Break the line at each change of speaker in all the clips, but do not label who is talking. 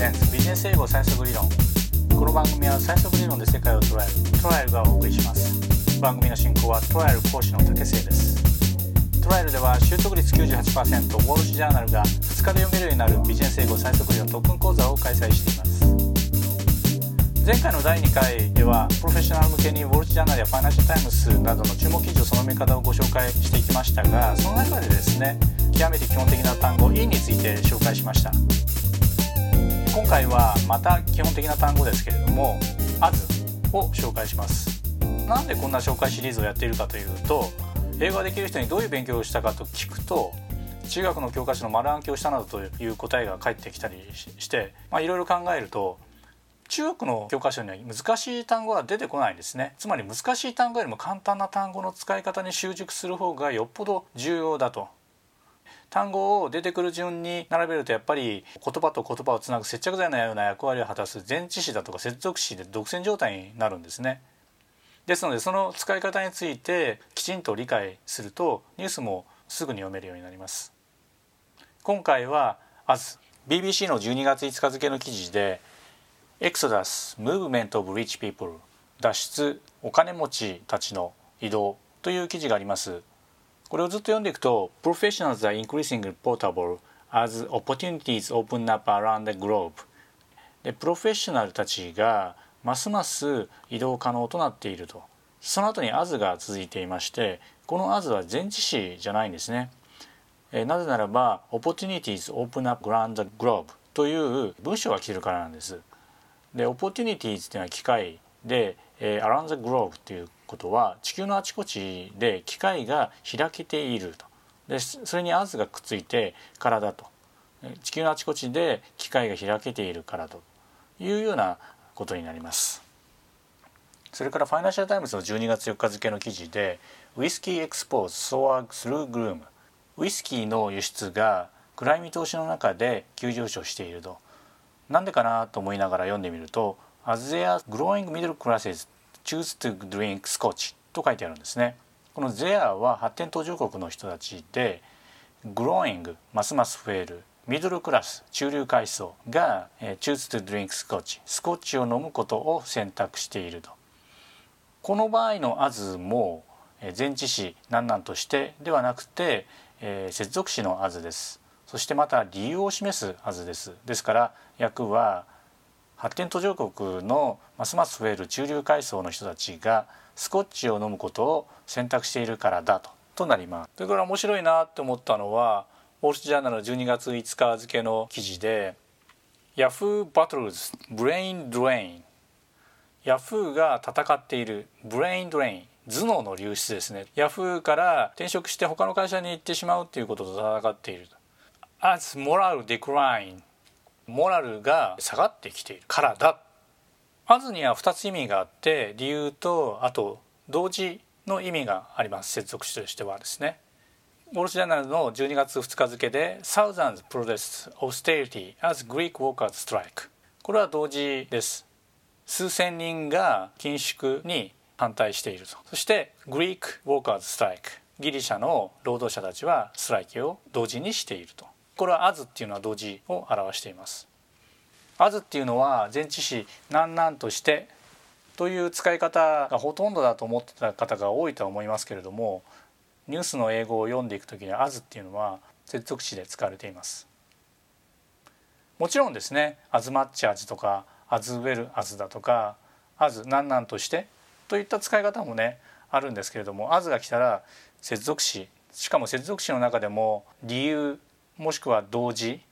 ゼンツビジネス英語最速理論この番組は最速理論で世界を捉えるトライアルがお送りします。番組の進行はトライアル講師の竹瀬です。トライアルでは習得率98%ウォール・シジャーナルが2日で読めるようになるビジネス英語最速理論特訓講座を開催しています。前回の第2回ではプロフェッショナル向けにウォール・ジャーナルやファイナンシャル・タイムスなどの注目記事をその見方をご紹介していきましたがその中でですね極めて基本的な単語 in について紹介しました。回はまた基本的な単語ですけれども as を紹介します。なんでこんな紹介シリーズをやっているかというと英語ができる人にどういう勉強をしたかと聞くと中学の教科書の丸暗記をしたなどという答えが返ってきたりしていろいろ考えると中学の教科書には難しい単語は出てこないんですね。つまり難しい単語よりも簡単な単語の使い方に習熟する方がよっぽど重要だと。単語を出てくる順に並べるとやっぱり言葉と言葉をつなぐ接着剤のような役割を果たす前置詞だとか接続詞で独占状態になるんですね。ですのでその使い方についてきちんと理解するとニュースもすぐに読めるようになります。今回は As BBC の12月5日付の記事で Exodus Movement of Rich People 脱出お金持ちたちの移動という記事がありますこれをずっと読んでいくと Professionals are increasingly portable as opportunities open up around the globe でプロフェッショナルたちがますます移動可能となっているとその後に as が続いていましてこの as は前置詞じゃないんですねえなぜならば opportunities open up around the globe という文章が来てるからなんですで opportunities っていうのは機会で、えー、around the globe っていうことは地球のあちこちで機会が開けていると。でそれに as がくっついてからだと。地球のあちこちで機会が開けているからと。いうようなことになります。それからファイナンシャル・タイムズの12月4日付の記事で Whisky exports soar through gloom ウイスキーの輸出が暗い見通しの中で急上昇していると。なんでかなと思いながら読んでみると As they are growing middle classes choose to drink scotch と書いてあるんですね。この there は発展途上国の人たちで growing ますます増えるミドルクラス中流階層が、え、choose to drink scotch スコッチを飲むことを選択していると。この場合の as も前置詞何々としてではなくて、えー、接続詞の as です。そしてまた理由を示す as です。ですから訳は発展途上国のますます増える中流階層の人たちがスコッチを飲むことを選択しているからだと。となります。それから面白いなって思ったのはウォール・スジャーナル12月5日付の記事で Yahoo Battles Brain Drain ヤフーが戦っている brain drain。頭脳の流出ですね。ヤフーから転職して他の会社に行ってしまうということと戦っている as morale decline モラルが下がってきているからだ。 as には2つ意味があって理由とあと同時の意味があります。接続詞としてはですね。ウォール・ジャーナルの12月2日付で Thousands protest austerity as Greek workers strike これは同時です。数千人が緊縮に反対していると。そして Greek workers strike ギリシャの労働者たちはストライキを同時にしていると。これは as っていうのは同時を表しています。as っていうのは前置詞なんなんとしてという使い方がほとんどだと思ってた方が多いとは思いますけれどもニュースの英語を読んでいく時に as っていうのは接続詞で使われています。もちろんですね as much as とか as well as だとか as なんなんとしてといった使い方もねあるんですけれども as が来たら接続詞しかも接続詞の中でも理由もしくは同時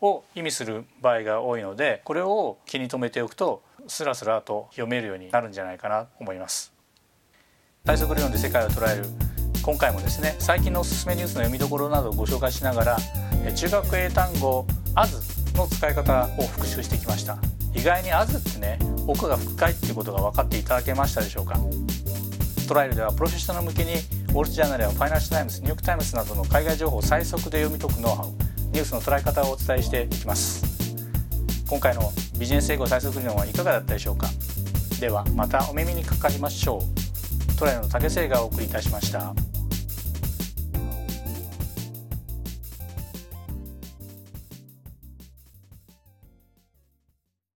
を意味する場合が多いのでこれを気に留めておくとスラスラと読めるようになるんじゃないかなと思います。最速理論で世界を捉える今回もですね最近のおすすめニュースの読みどころなどをご紹介しながら中学英単語 as の使い方を復習してきました。意外に as ってね奥が深いっていうことが分かっていただけましたでしょうか。トライルではプロフェッショナル向けにウォール・ジャーナルやファイナンシャル・タイムズニューヨーク・タイムズなどの海外情報を最速で読み解くノウハウニュースの捉え方をお伝えしていきます。今回のビジネス英語最速理論はいかがだったでしょうか？ではまたお耳にかかりましょう。トライの竹瀬がお送りいたしました。